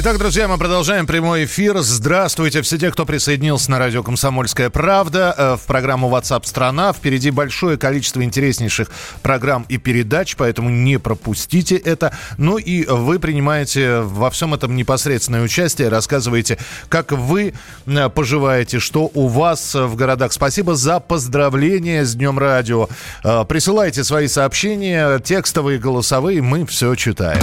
Итак, друзья, мы продолжаем прямой эфир. Здравствуйте все те, кто присоединился на радио «Комсомольская правда» э, в программу WhatsApp страна Впереди большое количество интереснейших программ и передач, поэтому не пропустите это. Ну и вы принимаете во всем этом непосредственное участие, рассказываете, как вы э, поживаете, что у вас в городах. Спасибо за поздравления с Днем радио. Э, присылайте свои сообщения, текстовые, голосовые, мы все читаем.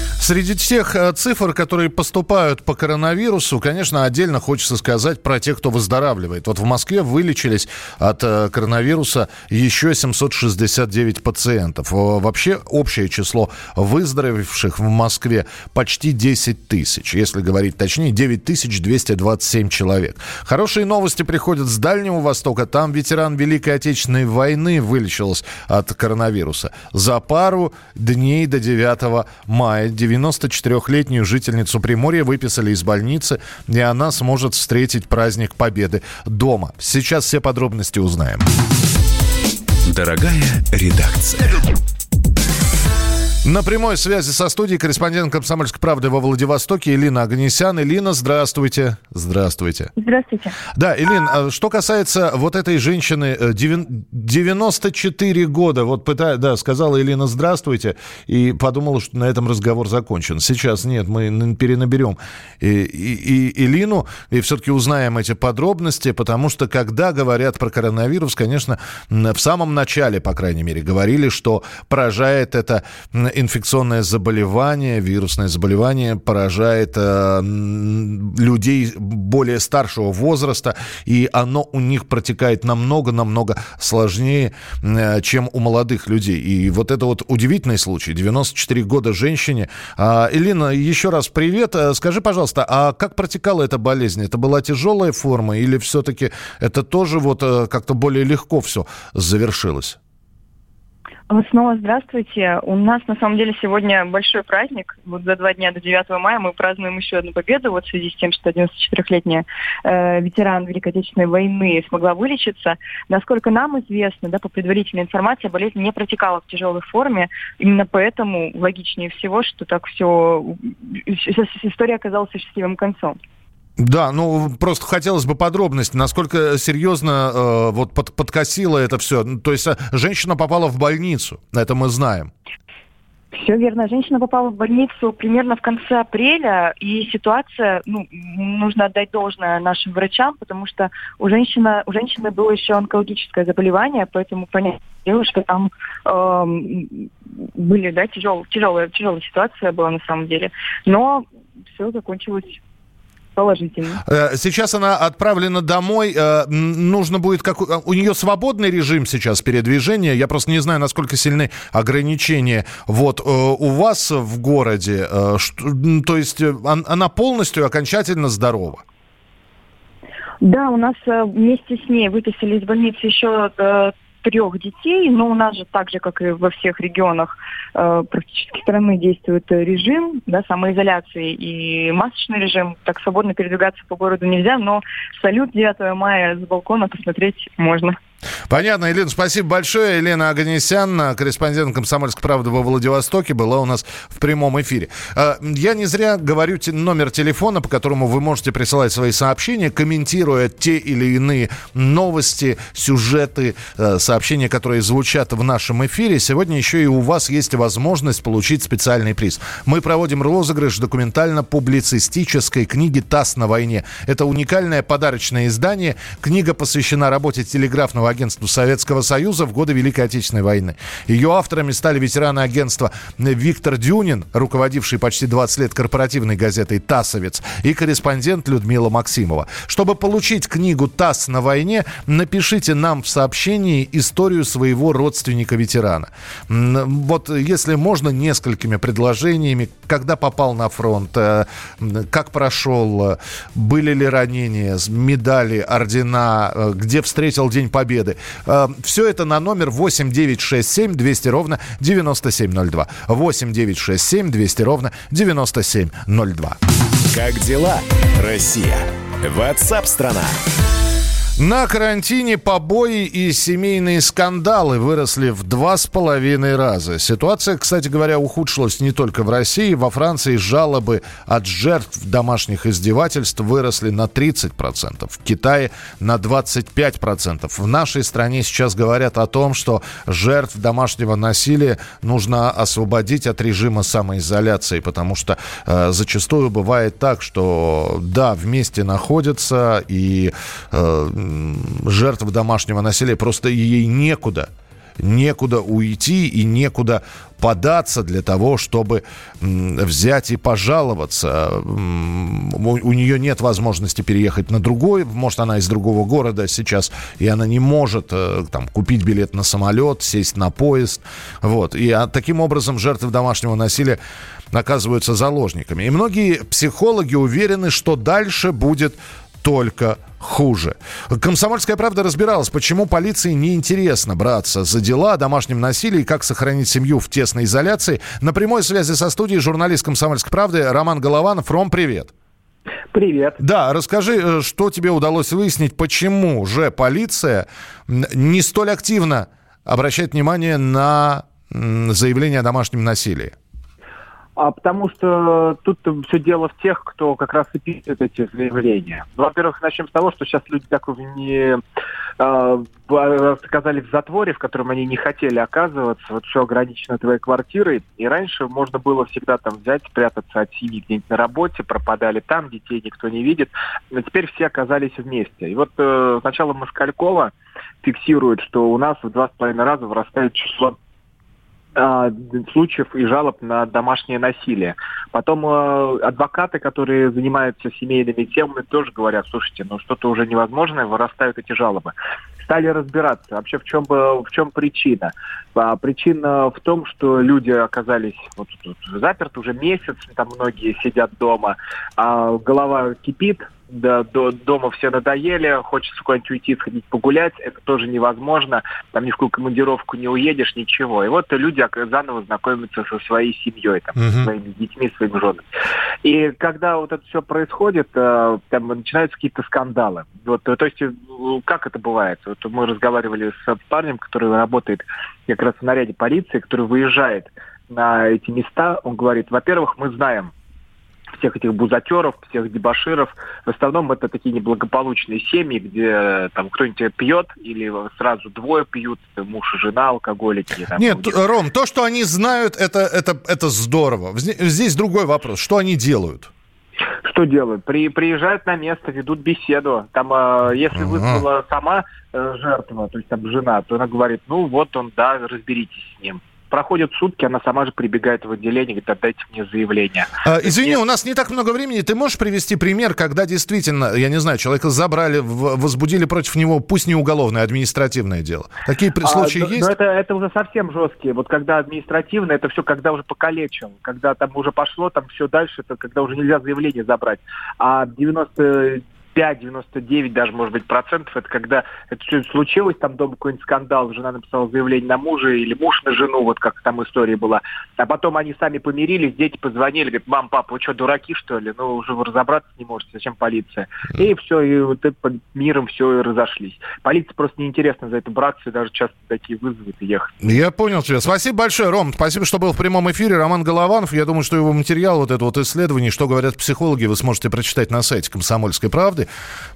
Среди тех э, цифр, которые поступают по коронавирусу, конечно, отдельно хочется сказать про тех, кто выздоравливает. Вот в Москве вылечились от э, коронавируса еще 769 пациентов. Вообще общее число выздоровевших в Москве почти 10 тысяч. Если говорить точнее, 9 тысяч 227 человек. Хорошие новости приходят с Дальнего Востока. Там ветеран Великой Отечественной войны вылечился от коронавируса. За пару дней до 9 мая 94-летнюю жительницу Приморья выписали из больницы, и она сможет встретить праздник Победы дома. Сейчас все подробности узнаем. Дорогая редакция. На прямой связи со студией корреспондент «Комсомольской правды» во Владивостоке Илина Аганесян. Илина, здравствуйте. Здравствуйте. Здравствуйте. Да, Илин, а что касается вот этой женщины, 94 э, года, вот пытая, да, сказала Илина «здравствуйте», и подумала, что на этом разговор закончен. Сейчас нет, мы перенаберем и, и, и Илину, и все-таки узнаем эти подробности, потому что когда говорят про коронавирус, конечно, в самом начале, по крайней мере, говорили, что поражает это инфекционное заболевание, вирусное заболевание поражает э, людей более старшего возраста, и оно у них протекает намного-намного сложнее, э, чем у молодых людей. И вот это вот удивительный случай. 94 года женщине. А, Элина, еще раз привет. Э, скажи, пожалуйста, а как протекала эта болезнь? Это была тяжелая форма или все-таки это тоже вот э, как-то более легко все завершилось? Снова здравствуйте. У нас на самом деле сегодня большой праздник. Вот за два дня до 9 мая мы празднуем еще одну победу. Вот в связи с тем, что 94-летняя э, ветеран Великой Отечественной войны смогла вылечиться. Насколько нам известно, да, по предварительной информации, болезнь не протекала в тяжелой форме. Именно поэтому логичнее всего, что так все история оказалась счастливым концом. Да, ну просто хотелось бы подробности, насколько серьезно э, вот под, подкосило это все. То есть э, женщина попала в больницу, это мы знаем. Все верно. Женщина попала в больницу примерно в конце апреля, и ситуация, ну, нужно отдать должное нашим врачам, потому что у женщины, у женщины было еще онкологическое заболевание, поэтому понятно, что там э, были, да, тяжел, тяжелая, тяжелая ситуация была на самом деле. Но все закончилось положительно. Э, сейчас она отправлена домой. Э, нужно будет как э, у нее свободный режим сейчас передвижения. Я просто не знаю, насколько сильны ограничения. Вот у вас в городе, то есть она полностью окончательно здорова. Да, у нас вместе с ней выписали из больницы еще трех детей, но у нас же так же, как и во всех регионах э, практически страны действует режим да, самоизоляции и масочный режим. Так свободно передвигаться по городу нельзя, но салют 9 мая с балкона посмотреть можно. Понятно, Елена, спасибо большое. Елена Аганесян, корреспондент «Комсомольской правды» во Владивостоке, была у нас в прямом эфире. А, я не зря говорю номер телефона, по которому вы можете присылать свои сообщения, комментируя те или иные новости, сюжеты, э, сообщения, которые звучат в нашем эфире. Сегодня еще и у вас есть возможность получить специальный приз. Мы проводим розыгрыш документально-публицистической книги «ТАСС на войне». Это уникальное подарочное издание. Книга посвящена работе телеграфного агентству Советского Союза в годы Великой Отечественной войны. Ее авторами стали ветераны агентства Виктор Дюнин, руководивший почти 20 лет корпоративной газетой «Тассовец», и корреспондент Людмила Максимова. Чтобы получить книгу «ТАСС на войне», напишите нам в сообщении историю своего родственника-ветерана. Вот если можно, несколькими предложениями, когда попал на фронт, э, как прошел, э, были ли ранения, медали, ордена, э, где встретил День Победы, все это на номер 8 967 200 ровно 9702. 8 967 200 ровно 9702. Как дела, Россия? Ватсап-страна! На карантине побои и семейные скандалы выросли в два с половиной раза. Ситуация, кстати говоря, ухудшилась не только в России. Во Франции жалобы от жертв домашних издевательств выросли на 30%, в Китае на 25%. В нашей стране сейчас говорят о том, что жертв домашнего насилия нужно освободить от режима самоизоляции, потому что э, зачастую бывает так, что да, вместе находятся и э, жертв домашнего насилия, просто ей некуда некуда уйти и некуда податься для того, чтобы взять и пожаловаться. У нее нет возможности переехать на другой, может, она из другого города сейчас, и она не может э, там, купить билет на самолет, сесть на поезд. Вот. И а, таким образом жертвы домашнего насилия оказываются заложниками. И многие психологи уверены, что дальше будет только хуже. Комсомольская правда разбиралась, почему полиции неинтересно браться за дела о домашнем насилии и как сохранить семью в тесной изоляции. На прямой связи со студией журналист «Комсомольской правды» Роман Голованов. Ром, привет. Привет. Да, расскажи, э, что тебе удалось выяснить, почему же полиция не столь активно обращает внимание на заявление о домашнем насилии? А потому что тут все дело в тех, кто как раз и пишет эти заявления. Во-первых, начнем с того, что сейчас люди так не э, оказались в затворе, в котором они не хотели оказываться. Вот все ограничено твоей квартирой. И раньше можно было всегда там взять, спрятаться от семьи где-нибудь на работе, пропадали там, детей никто не видит. Но теперь все оказались вместе. И вот э, сначала Москалькова фиксирует, что у нас в два с половиной раза вырастает число случаев и жалоб на домашнее насилие. Потом э, адвокаты, которые занимаются семейными темами, тоже говорят, слушайте, ну что-то уже невозможное, вырастают эти жалобы. Стали разбираться, вообще в чем, в чем причина. А, причина в том, что люди оказались вот тут заперты уже месяц, там многие сидят дома, а голова кипит, до, до дома все надоели, хочется куда-нибудь уйти, сходить погулять, это тоже невозможно, там ни в какую командировку не уедешь, ничего. И вот люди заново знакомятся со своей семьей, там, uh-huh. со своими детьми, своими женами. И когда вот это все происходит, э, там начинаются какие-то скандалы. Вот, то есть, э, как это бывает? Вот мы разговаривали с парнем, который работает как раз в наряде полиции, который выезжает на эти места, он говорит, во-первых, мы знаем, всех этих бузатеров, всех дебаширов. В основном это такие неблагополучные семьи, где там кто-нибудь пьет или сразу двое пьют, муж и жена, алкоголики. Там, Нет, где Ром, то, что они знают, это, это, это здорово. Здесь другой вопрос. Что они делают? Что делают? При, приезжают на место, ведут беседу. Там, э, если вызвала сама э, жертва, то есть там жена, то она говорит, ну вот он, да, разберитесь с ним проходят сутки, она сама же прибегает в отделение, говорит, отдайте мне заявление. А, извини, у нас не так много времени. Ты можешь привести пример, когда действительно, я не знаю, человека забрали, возбудили против него, пусть не уголовное, а административное дело? Такие а, случаи но, есть? Но это, это уже совсем жесткие. Вот когда административное, это все когда уже покалечил. Когда там уже пошло, там все дальше, это когда уже нельзя заявление забрать. А 90 95-99 даже, может быть, процентов, это когда это все случилось, там дома какой-нибудь скандал, жена написала заявление на мужа или муж на жену, вот как там история была. А потом они сами помирились, дети позвонили, говорят, мам, папа, вы что, дураки, что ли? Ну, уже вы разобраться не можете, зачем полиция? И все, и вот это миром все и разошлись. Полиция просто неинтересно за это браться, и даже часто такие вызовы ехать. Я понял тебя. Спасибо большое, Ром. Спасибо, что был в прямом эфире. Роман Голованов. Я думаю, что его материал, вот это вот исследование, что говорят психологи, вы сможете прочитать на сайте «Комсомольской правды» правды.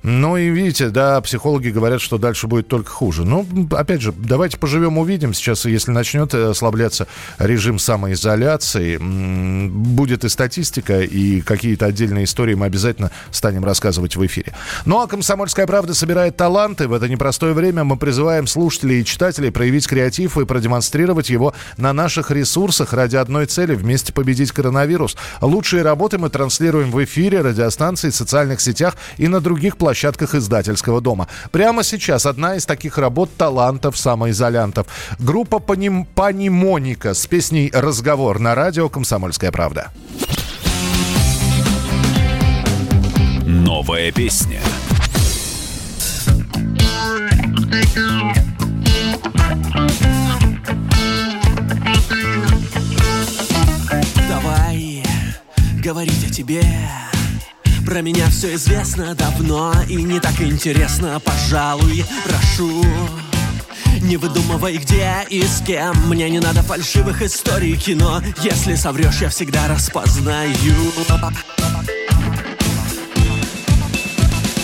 Ну и видите, да, психологи говорят, что дальше будет только хуже. Ну, опять же, давайте поживем, увидим. Сейчас, если начнет ослабляться режим самоизоляции, будет и статистика, и какие-то отдельные истории мы обязательно станем рассказывать в эфире. Ну а «Комсомольская правда» собирает таланты. В это непростое время мы призываем слушателей и читателей проявить креатив и продемонстрировать его на наших ресурсах ради одной цели – вместе победить коронавирус. Лучшие работы мы транслируем в эфире, радиостанции, социальных сетях и на на других площадках издательского дома. Прямо сейчас одна из таких работ талантов самоизолянтов. Группа Паним... Панимоника с песней «Разговор» на радио «Комсомольская правда». Новая песня. Давай говорить о тебе про меня все известно давно и не так интересно, пожалуй, прошу. Не выдумывай где и с кем. Мне не надо фальшивых историй кино. Если соврешь, я всегда распознаю.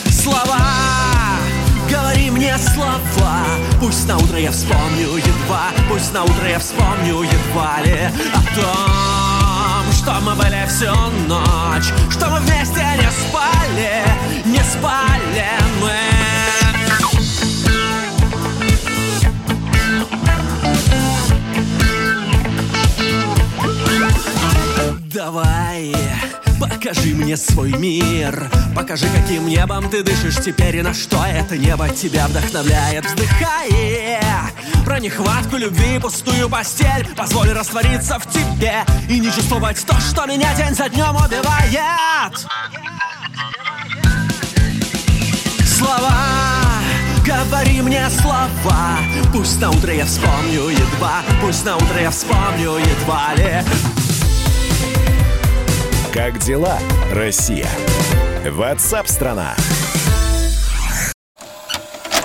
Слова! Говори мне слова Пусть на утро я вспомню едва Пусть на утро я вспомню едва ли О том, что мы были всю ночь Что мы вместе не спали Не спали мы. Давай, покажи мне свой мир Покажи, каким небом ты дышишь теперь И на что это небо тебя вдохновляет. Вздыхай про нехватку любви Пустую постель Позволь раствориться в тебе И не чувствовать то, что меня день за днем убивает Слова. Говори мне слова. Пусть на утро я вспомню едва. Пусть на утро я вспомню едва ли. Как дела, Россия? Ватсап-страна!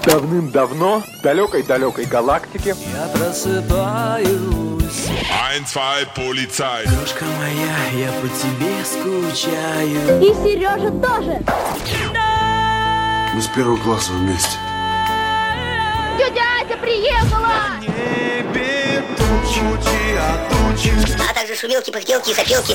Давным-давно в далекой-далекой галактике Я просыпаюсь. Ein, zwei, полицай. Крошка моя, я по тебе скучаю. И Сережа тоже Мы с первого класса вместе. Тетя Ася приехала! небе тучи, а тучи. А также шумелки, пыхтелки и запелки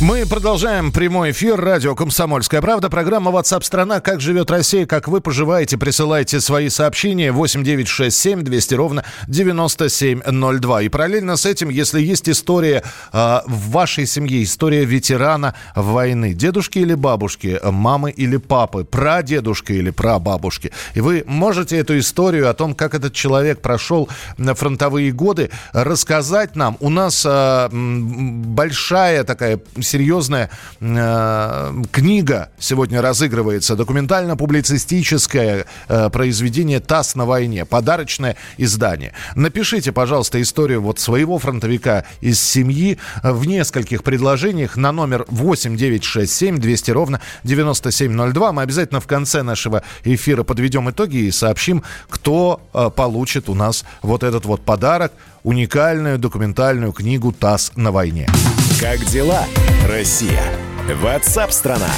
Мы продолжаем прямой эфир. Радио «Комсомольская правда». Программа WhatsApp страна Как живет Россия? Как вы поживаете? Присылайте свои сообщения 8967 200 ровно 9702. И параллельно с этим, если есть история э, в вашей семье, история ветерана войны, дедушки или бабушки, мамы или папы, прадедушки или прабабушки, и вы можете эту историю о том, как этот человек прошел фронтовые годы, рассказать нам. У нас э, большая такая серьезная э, книга сегодня разыгрывается, документально-публицистическое э, произведение «ТАСС на войне», подарочное издание. Напишите, пожалуйста, историю вот своего фронтовика из семьи в нескольких предложениях на номер 8967 200 ровно 9702. Мы обязательно в конце нашего эфира подведем итоги и сообщим, кто э, получит у нас вот этот вот подарок, уникальную документальную книгу «ТАСС на войне». Как дела, Россия? Ватсап-страна!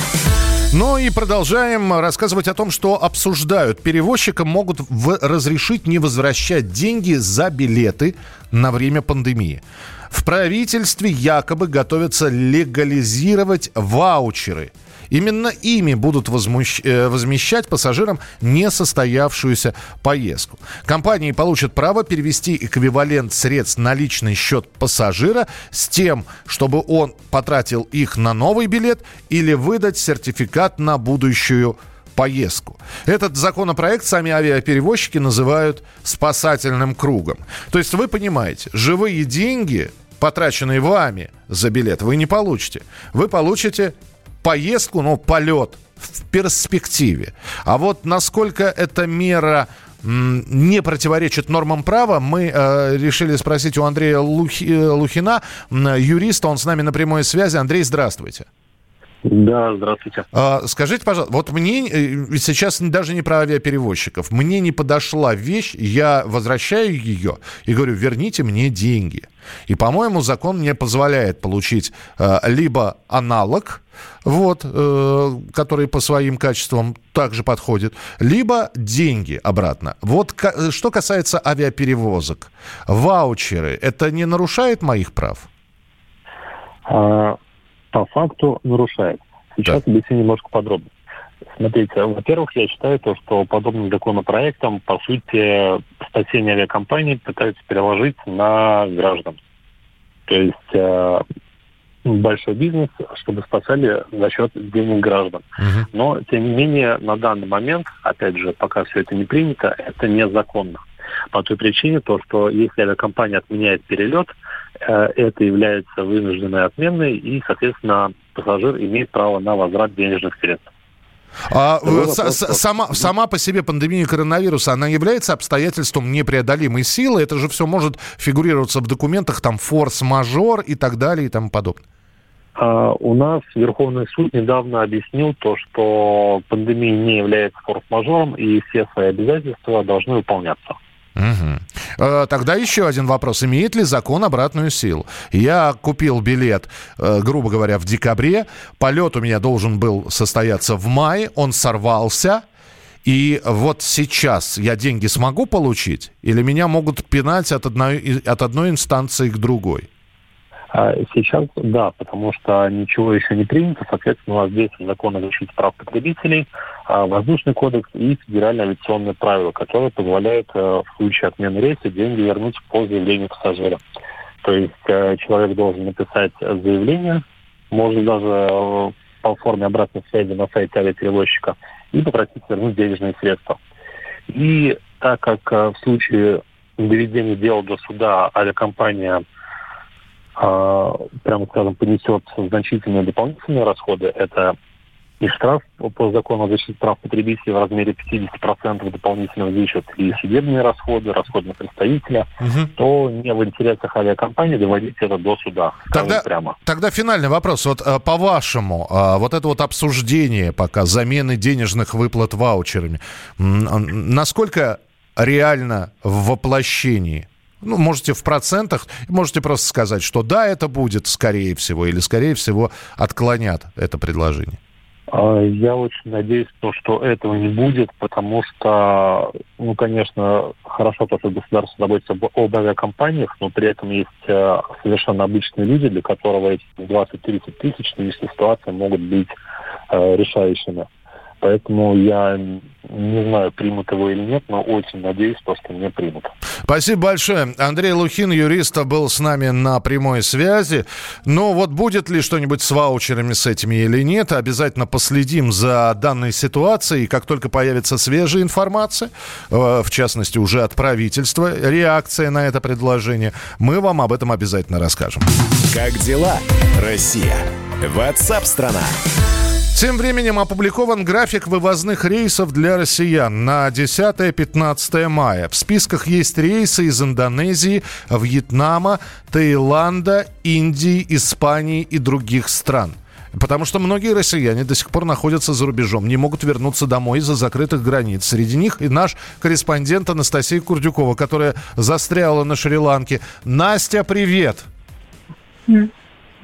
Ну и продолжаем рассказывать о том, что обсуждают. Перевозчикам могут в- разрешить не возвращать деньги за билеты на время пандемии. В правительстве якобы готовятся легализировать ваучеры. Именно ими будут возмущ- э, возмещать пассажирам несостоявшуюся поездку. Компании получат право перевести эквивалент средств на личный счет пассажира с тем, чтобы он потратил их на новый билет или выдать сертификат на будущую поездку. Этот законопроект сами авиаперевозчики называют спасательным кругом. То есть вы понимаете, живые деньги, потраченные вами за билет, вы не получите. Вы получите поездку, ну, полет в перспективе. А вот насколько эта мера не противоречит нормам права, мы э, решили спросить у Андрея Лухи- э, Лухина, юриста, он с нами на прямой связи. Андрей, здравствуйте. Да, здравствуйте. А, Скажите, пожалуйста, вот мне э, сейчас даже не про авиаперевозчиков. Мне не подошла вещь, я возвращаю ее и говорю, верните мне деньги. И, по-моему, закон мне позволяет получить э, либо аналог, вот, э, который по своим качествам также подходит, либо деньги обратно. Вот ка- э, что касается авиаперевозок, ваучеры, это не нарушает моих прав? А, по факту нарушает. Сейчас объясню немножко подробнее. Смотрите, во-первых, я считаю то, что подобным законопроектом, по сути, спасение авиакомпаний пытаются переложить на граждан. То есть э, большой бизнес, чтобы спасали за счет денег граждан. Uh-huh. Но, тем не менее, на данный момент, опять же, пока все это не принято, это незаконно. По той причине, то, что если авиакомпания отменяет перелет, э, это является вынужденной отменой, и, соответственно, пассажир имеет право на возврат денежных средств. А, с, с, сама, сама по себе пандемия коронавируса, она является обстоятельством непреодолимой силы? Это же все может фигурироваться в документах, там, форс-мажор и так далее и тому подобное. А, у нас Верховный суд недавно объяснил то, что пандемия не является форс-мажором, и все свои обязательства должны выполняться. Угу. Тогда еще один вопрос. Имеет ли закон обратную силу? Я купил билет, э, грубо говоря, в декабре. Полет у меня должен был состояться в мае. Он сорвался. И вот сейчас я деньги смогу получить? Или меня могут пинать от одной, от одной инстанции к другой? А сейчас да, потому что ничего еще не принято. Соответственно, у нас здесь закон о защите прав потребителей, а, воздушный кодекс и федеральное авиационное правило, которое позволяет э, в случае отмены рейса деньги вернуть по заявлению пассажира. То есть э, человек должен написать заявление, может даже э, по форме обратной связи на сайте авиаперевозчика, и попросить вернуть денежные средства. И так как в случае доведения дела до суда авиакомпания прямо скажем, понесет значительные дополнительные расходы. Это и штраф по закону о защите прав потребителей в размере 50% дополнительно увеличат и судебные расходы, расходы на представителя, угу. то не в интересах авиакомпании доводить это до суда. Тогда, прямо. тогда финальный вопрос. Вот э, по-вашему, э, вот это вот обсуждение пока замены денежных выплат ваучерами, насколько реально в воплощении? Ну, можете в процентах, можете просто сказать, что да, это будет, скорее всего, или, скорее всего, отклонят это предложение. А, я очень надеюсь, что этого не будет, потому что, ну, конечно, хорошо то, что государство заботится об авиакомпаниях, но при этом есть э, совершенно обычные люди, для которого эти 20-30 тысяч ситуации могут быть э, решающими. Поэтому я не знаю, примут его или нет, но очень надеюсь, то, что не примут. Спасибо большое. Андрей Лухин, юрист, был с нами на прямой связи. Но вот будет ли что-нибудь с ваучерами с этими или нет, обязательно последим за данной ситуацией. Как только появится свежая информация, э, в частности, уже от правительства, реакция на это предложение, мы вам об этом обязательно расскажем. Как дела, Россия? Ватсап-страна! Тем временем опубликован график вывозных рейсов для россиян на 10-15 мая. В списках есть рейсы из Индонезии, Вьетнама, Таиланда, Индии, Испании и других стран. Потому что многие россияне до сих пор находятся за рубежом, не могут вернуться домой из-за закрытых границ. Среди них и наш корреспондент Анастасия Курдюкова, которая застряла на Шри-Ланке. Настя, привет!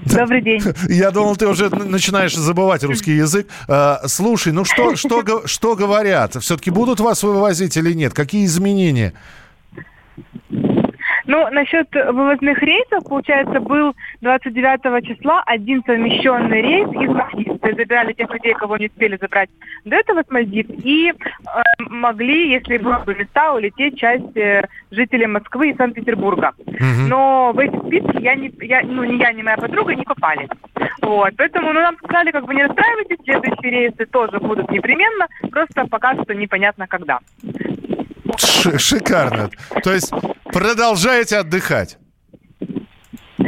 Добрый день. Я думал, ты уже начинаешь забывать русский язык. А, слушай, ну что, что, что говорят? Все-таки будут вас вывозить или нет? Какие изменения? Ну, насчет вывозных рейсов, получается, был 29 числа один совмещенный рейс из Мальдив. То есть забирали тех людей, кого не успели забрать до этого с Мальдив. И э, могли, если бы места, улететь часть э, жителей Москвы и Санкт-Петербурга. Угу. Но в эти списки я не, я, ну, ни я, ни моя подруга не попали. Вот. Поэтому ну, нам сказали, как бы не расстраивайтесь, следующие рейсы тоже будут непременно, просто пока что непонятно когда. Шикарно. То есть продолжаете отдыхать?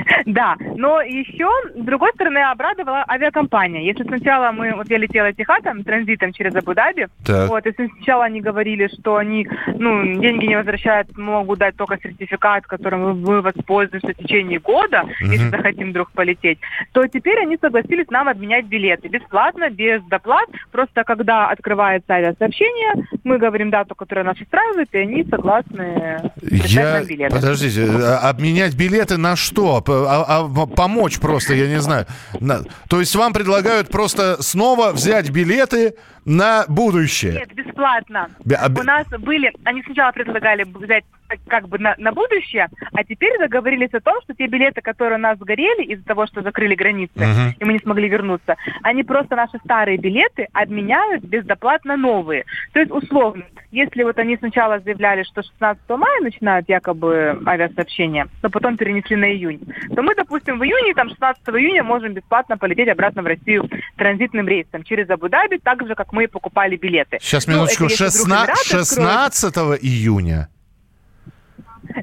Да, но еще, с другой стороны, обрадовала авиакомпания. Если сначала мы, вот я летела Техатом, транзитом через Абу-Даби, вот, если сначала они говорили, что они, ну, деньги не возвращают, могут дать только сертификат, которым вы воспользуетесь в течение года, если захотим вдруг полететь, то теперь они согласились нам обменять билеты бесплатно, без доплат, просто когда открывается авиасообщение, мы говорим дату, которая нас устраивает, и они согласны я... билеты. Подождите, а, обменять билеты на что? А, а помочь просто, я не знаю. На... То есть вам предлагают просто снова взять билеты, на будущее. Нет, бесплатно. Бе- а бе- У нас были, они сначала предлагали взять как- бы на, на будущее, а теперь договорились о том, что те билеты, которые у нас сгорели из-за того, что закрыли границы, Мгм. и мы не смогли вернуться, они просто наши старые билеты обменяют бездоплатно новые. То есть, условно, если вот они сначала заявляли, что 16 мая начинают якобы авиасообщение, но потом перенесли на июнь, то мы, допустим, в июне, там 16 июня можем бесплатно полететь обратно в Россию транзитным рейсом через Абу-Даби, так же, как мы и покупали билеты. Сейчас, Ну, минуточку, вдруг 16, Эмираты откроют. 16 июня.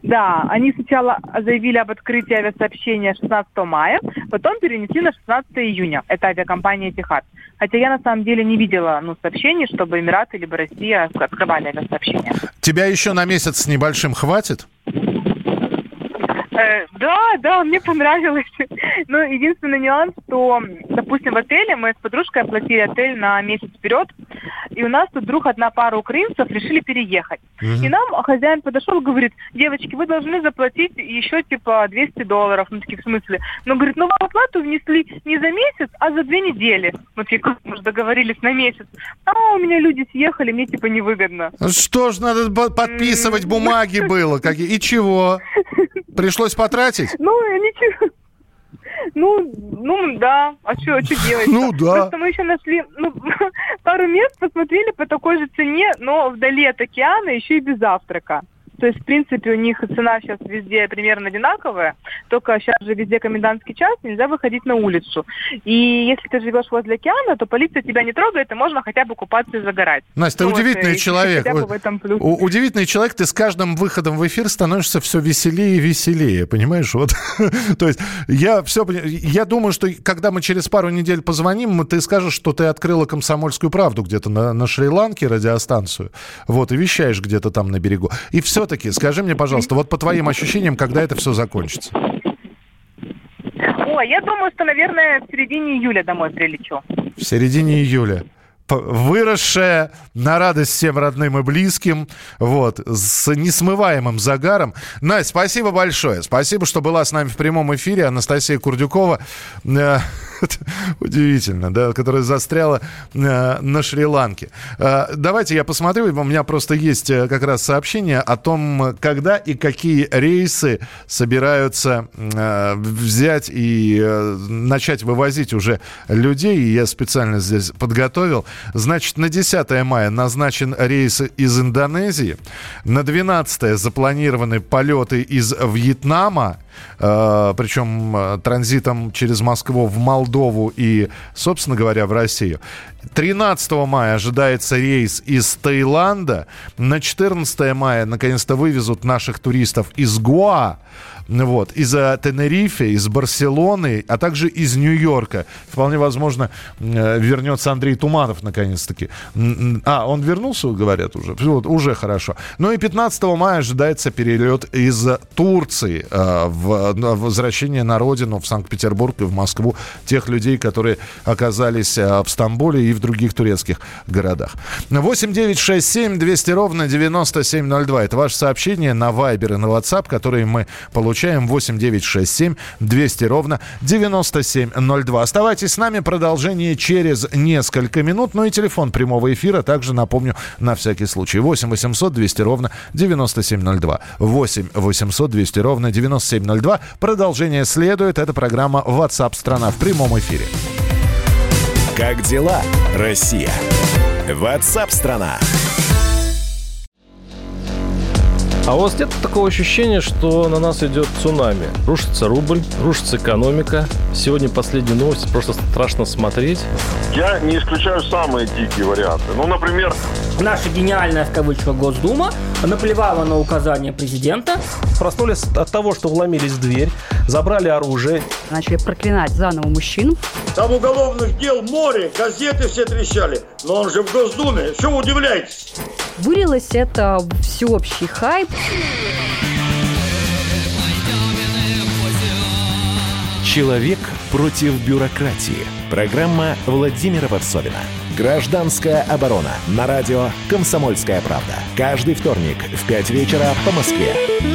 Да, они сначала заявили об открытии авиасообщения 16 мая, потом перенесли на 16 июня. Это авиакомпания «Этихад». Хотя я на самом деле не видела ну, сообщений, чтобы Эмираты либо Россия открывали авиасообщение. Тебя еще на месяц с небольшим хватит? Э, да, да, мне понравилось. Но единственный нюанс, что, допустим, в отеле мы с подружкой оплатили отель на месяц вперед, и у нас тут вдруг одна пара украинцев решили переехать. Мгм. И нам хозяин подошел и говорит, девочки, вы должны заплатить еще типа 200 долларов. Мы такие, в смысле? Ну, говорит, ну вам оплату внесли не за месяц, а за две недели. Мы такие, как мы же договорились на месяц. А у меня люди съехали, мне типа невыгодно. Ну Что ж, надо по- подписывать бумаги было. И чего? Пришлось потратить? Ну, ничего. Ну, ну да, а что делать? Ну да. Просто мы еще нашли ну, пару мест, посмотрели по такой же цене, но вдали от океана, еще и без завтрака. То есть, в принципе, у них цена сейчас везде примерно одинаковая, только сейчас же везде комендантский час, нельзя выходить на улицу. И если ты живешь возле океана, то полиция тебя не трогает, и можно хотя бы купаться и загорать. Настя, ты вот, удивительный человек. У- удивительный человек, ты с каждым выходом в эфир становишься все веселее и веселее, понимаешь? Вот. То есть я все, я думаю, что когда мы через пару недель позвоним, ты скажешь, что ты открыла комсомольскую правду где-то на, на Шри-Ланке радиостанцию, вот и вещаешь где-то там на берегу. И все-таки скажи мне, пожалуйста, вот по твоим ощущениям, когда это все закончится? Ой, я думаю, что, наверное, в середине июля домой прилечу. В середине июля. Выросшая на радость всем родным и близким, вот, с несмываемым загаром. Настя, спасибо большое. Спасибо, что была с нами в прямом эфире. Анастасия Курдюкова, э, удивительно, да, которая застряла э, на Шри-Ланке. Э, давайте я посмотрю. У меня просто есть э, как раз сообщение о том, когда и какие рейсы собираются э, взять и э, начать вывозить уже людей. И я специально здесь подготовил. Значит, на 10 мая назначен рейс из Индонезии. На 12 запланированы полеты из Вьетнама. э, причем э, транзитом через Москву в Молдову и, собственно говоря, в Россию. 13 мая ожидается рейс из Таиланда. На 14 мая наконец-то вывезут наших туристов из Гоа. Вот, из Тенерифе, из Барселоны, а также из Нью-Йорка. Вполне возможно, э, вернется Андрей Туманов наконец-таки. А, он вернулся, говорят уже. Вот, уже хорошо. Ну и 15 мая ожидается перелет из Турции э, в возвращение на родину, в Санкт-Петербург и в Москву тех людей, которые оказались э, в Стамбуле и в других турецких городах. 8 9 6 7 200 ровно 9702. Это ваше сообщение на Viber и на WhatsApp, которые мы получаем. 8 9 6 7 200 ровно 9702. Оставайтесь с нами. Продолжение через несколько минут. Ну и телефон прямого эфира также напомню на всякий случай. 8 800 200 ровно 9702. 8 800 200 ровно 9702. Продолжение следует. Это программа WhatsApp страна в прямом эфире. Как дела, Россия? Ватсап-страна! А у вас нет такого ощущения, что на нас идет цунами? Рушится рубль, рушится экономика. Сегодня последние новости, просто страшно смотреть. Я не исключаю самые дикие варианты. Ну, например... Наша гениальная, в кавычках, Госдума наплевала на указания президента. Проснулись от того, что вломились в дверь, забрали оружие. Начали проклинать заново мужчин. Там уголовных дел море, газеты все трещали. Но он же в Госдуме. Что вы удивляетесь? Вылилось это всеобщий хайп. Человек против бюрократии. Программа Владимира Варсовина. Гражданская оборона. На радио «Комсомольская правда». Каждый вторник в 5 вечера по Москве.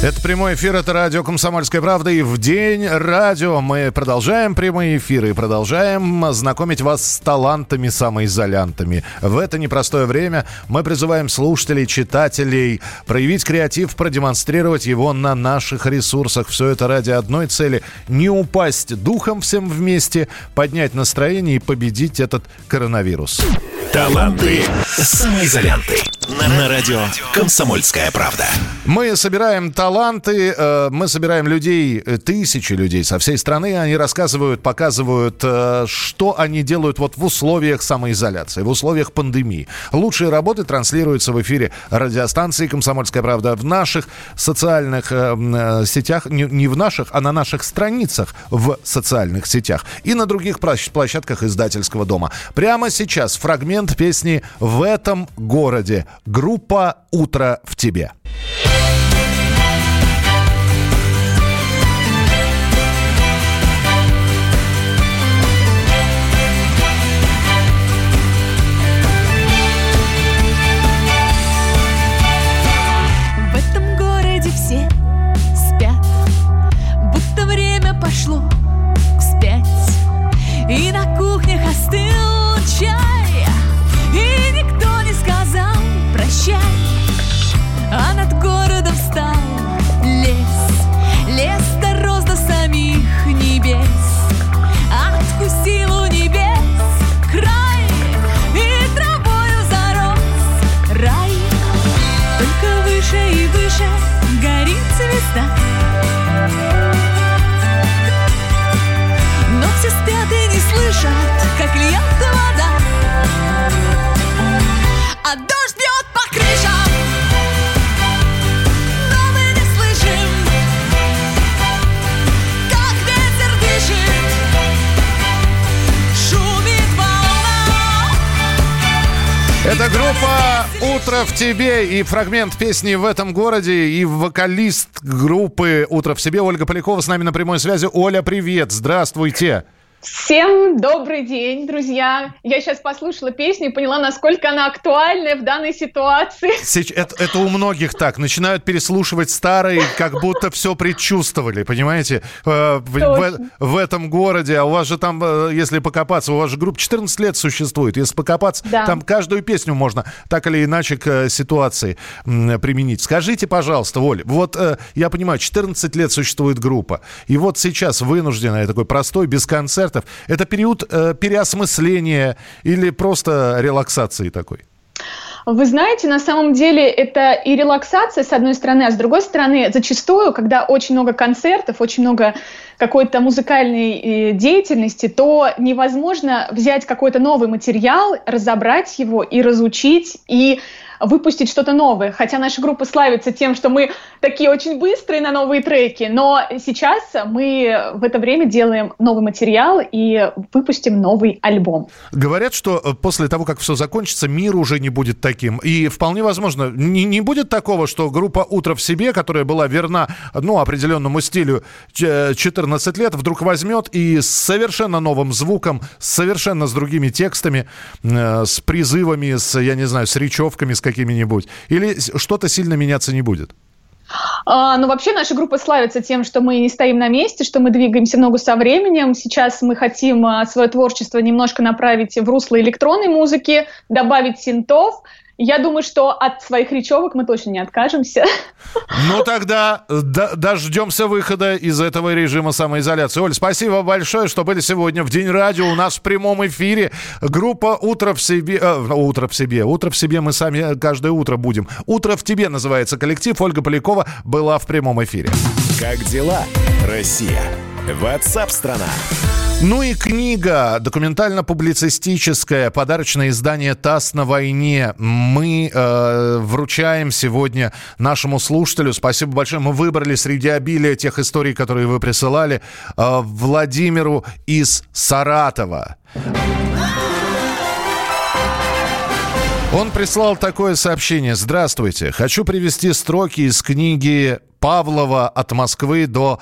Это прямой эфир, это радио «Комсомольская правда». И в день радио мы продолжаем прямые эфиры и продолжаем знакомить вас с талантами самоизолянтами. В это непростое время мы призываем слушателей, читателей проявить креатив, продемонстрировать его на наших ресурсах. Все это ради одной цели – не упасть духом всем вместе, поднять настроение и победить этот коронавирус. Таланты самоизолянты. На радио «Комсомольская правда». Мы собираем таланты, э, мы собираем людей, э, тысячи людей со всей страны. Они рассказывают, показывают, э, что они делают вот в условиях самоизоляции, в условиях пандемии. Лучшие работы транслируются в эфире радиостанции «Комсомольская правда» в наших социальных сетях, не в наших, а на наших страницах в социальных сетях и на других площадках издательского дома. Прямо сейчас фрагмент песни «В этом городе». Группа «Утро в тебе». пошло Это группа «Утро в тебе» и фрагмент песни «В этом городе» и вокалист группы «Утро в себе» Ольга Полякова с нами на прямой связи. Оля, привет, здравствуйте. Всем добрый день, друзья! Я сейчас послушала песню и поняла, насколько она актуальна в данной ситуации. Это, это у многих так. Начинают переслушивать старые, как будто все предчувствовали, понимаете? Э, в, в, в этом городе, а у вас же там, э, если покопаться, у вас же группа 14 лет существует. Если покопаться, да. там каждую песню можно так или иначе к э, ситуации применить. Скажите, пожалуйста, Оля, вот я понимаю, 14 лет существует группа, и вот сейчас вынужденная такой простой, без концерта, концертов. Это период э, переосмысления или просто релаксации такой? Вы знаете, на самом деле это и релаксация, с одной стороны, а с другой стороны, зачастую, когда очень много концертов, очень много какой-то музыкальной э, деятельности, то невозможно взять какой-то новый материал, разобрать его и разучить, и выпустить что-то новое. Хотя наша группа славится тем, что мы такие очень быстрые на новые треки, но сейчас мы в это время делаем новый материал и выпустим новый альбом. Говорят, что э, после того, как все закончится, мир уже не будет таким. И вполне возможно, не, не будет такого, что группа «Утро в себе», которая была верна ну, определенному стилю 14 лет, вдруг возьмет и с совершенно новым звуком, совершенно с другими текстами, э, с призывами, с, я не знаю, с речевками, с какими-нибудь? Или что-то сильно меняться не будет? А, ну, вообще наша группа славится тем, что мы не стоим на месте, что мы двигаемся много со временем. Сейчас мы хотим а, свое творчество немножко направить в русло электронной музыки, добавить синтов – я думаю, что от своих речевок мы точно не откажемся. Ну тогда дождемся выхода из этого режима самоизоляции. Оль, спасибо большое, что были сегодня в День радио у нас в прямом эфире. Группа «Утро в себе». Э, «Утро в себе». «Утро в себе» мы сами каждое утро будем. «Утро в тебе» называется коллектив. Ольга Полякова была в прямом эфире. Как дела, Россия? Ватсап-страна! Ну и книга документально-публицистическая, подарочное издание «ТАСС на войне». Мы э, вручаем сегодня нашему слушателю. Спасибо большое. Мы выбрали среди обилия тех историй, которые вы присылали, э, Владимиру из Саратова. Он прислал такое сообщение. Здравствуйте. Хочу привести строки из книги Павлова «От Москвы до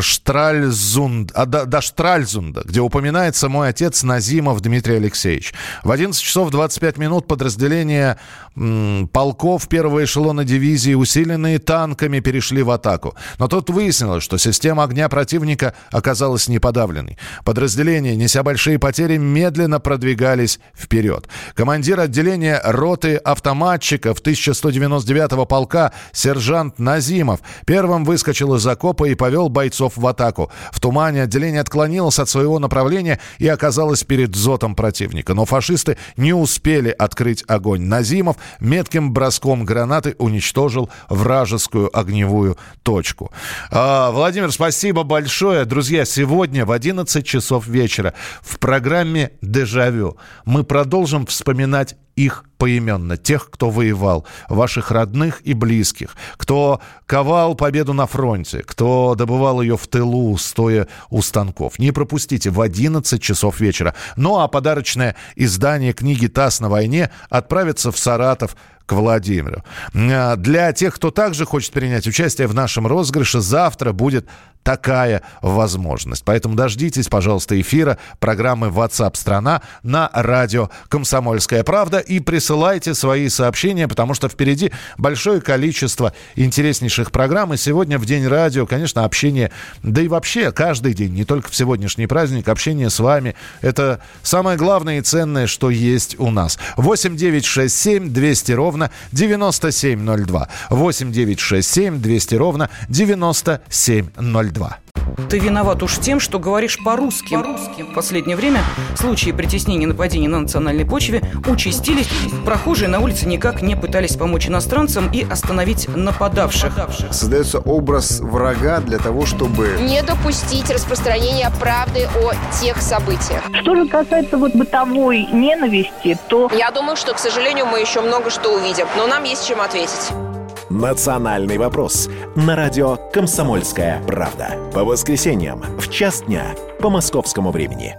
Штральзунд, а, до, до Штральзунда, где упоминается мой отец Назимов Дмитрий Алексеевич. В 11 часов 25 минут подразделение м, полков первого эшелона дивизии, усиленные танками, перешли в атаку. Но тут выяснилось, что система огня противника оказалась неподавленной. Подразделения, неся большие потери, медленно продвигались вперед. Командир отделения роты автоматчиков 1199-го полка сержант Назимов первым выскочил из окопа и повел бойцов бойцов в атаку. В тумане отделение отклонилось от своего направления и оказалось перед зотом противника. Но фашисты не успели открыть огонь. Назимов метким броском гранаты уничтожил вражескую огневую точку. А, Владимир, спасибо большое. Друзья, сегодня в 11 часов вечера в программе «Дежавю» мы продолжим вспоминать их поименно, тех, кто воевал, ваших родных и близких, кто ковал победу на фронте, кто добывал ее в тылу, стоя у станков. Не пропустите в 11 часов вечера. Ну а подарочное издание книги «ТАСС на войне» отправится в Саратов к Владимиру. А, для тех, кто также хочет принять участие в нашем розыгрыше, завтра будет такая возможность. Поэтому дождитесь, пожалуйста, эфира программы WhatsApp страна на радио «Комсомольская правда» и присылайте свои сообщения, потому что впереди большое количество интереснейших программ. И сегодня в День радио, конечно, общение, да и вообще каждый день, не только в сегодняшний праздник, общение с вами – это самое главное и ценное, что есть у нас. 8 9 6 7 200 ровно 9702. 8 9 6 7 200 ровно 9702. Ты виноват уж тем, что говоришь по-русски. В последнее время случаи притеснения и нападений на национальной почве участились. Прохожие на улице никак не пытались помочь иностранцам и остановить нападавших. Создается образ врага для того, чтобы... Не допустить распространения правды о тех событиях. Что же касается вот бытовой ненависти, то... Я думаю, что, к сожалению, мы еще много что увидим, но нам есть чем ответить. «Национальный вопрос» на радио «Комсомольская правда». По воскресеньям в час дня по московскому времени.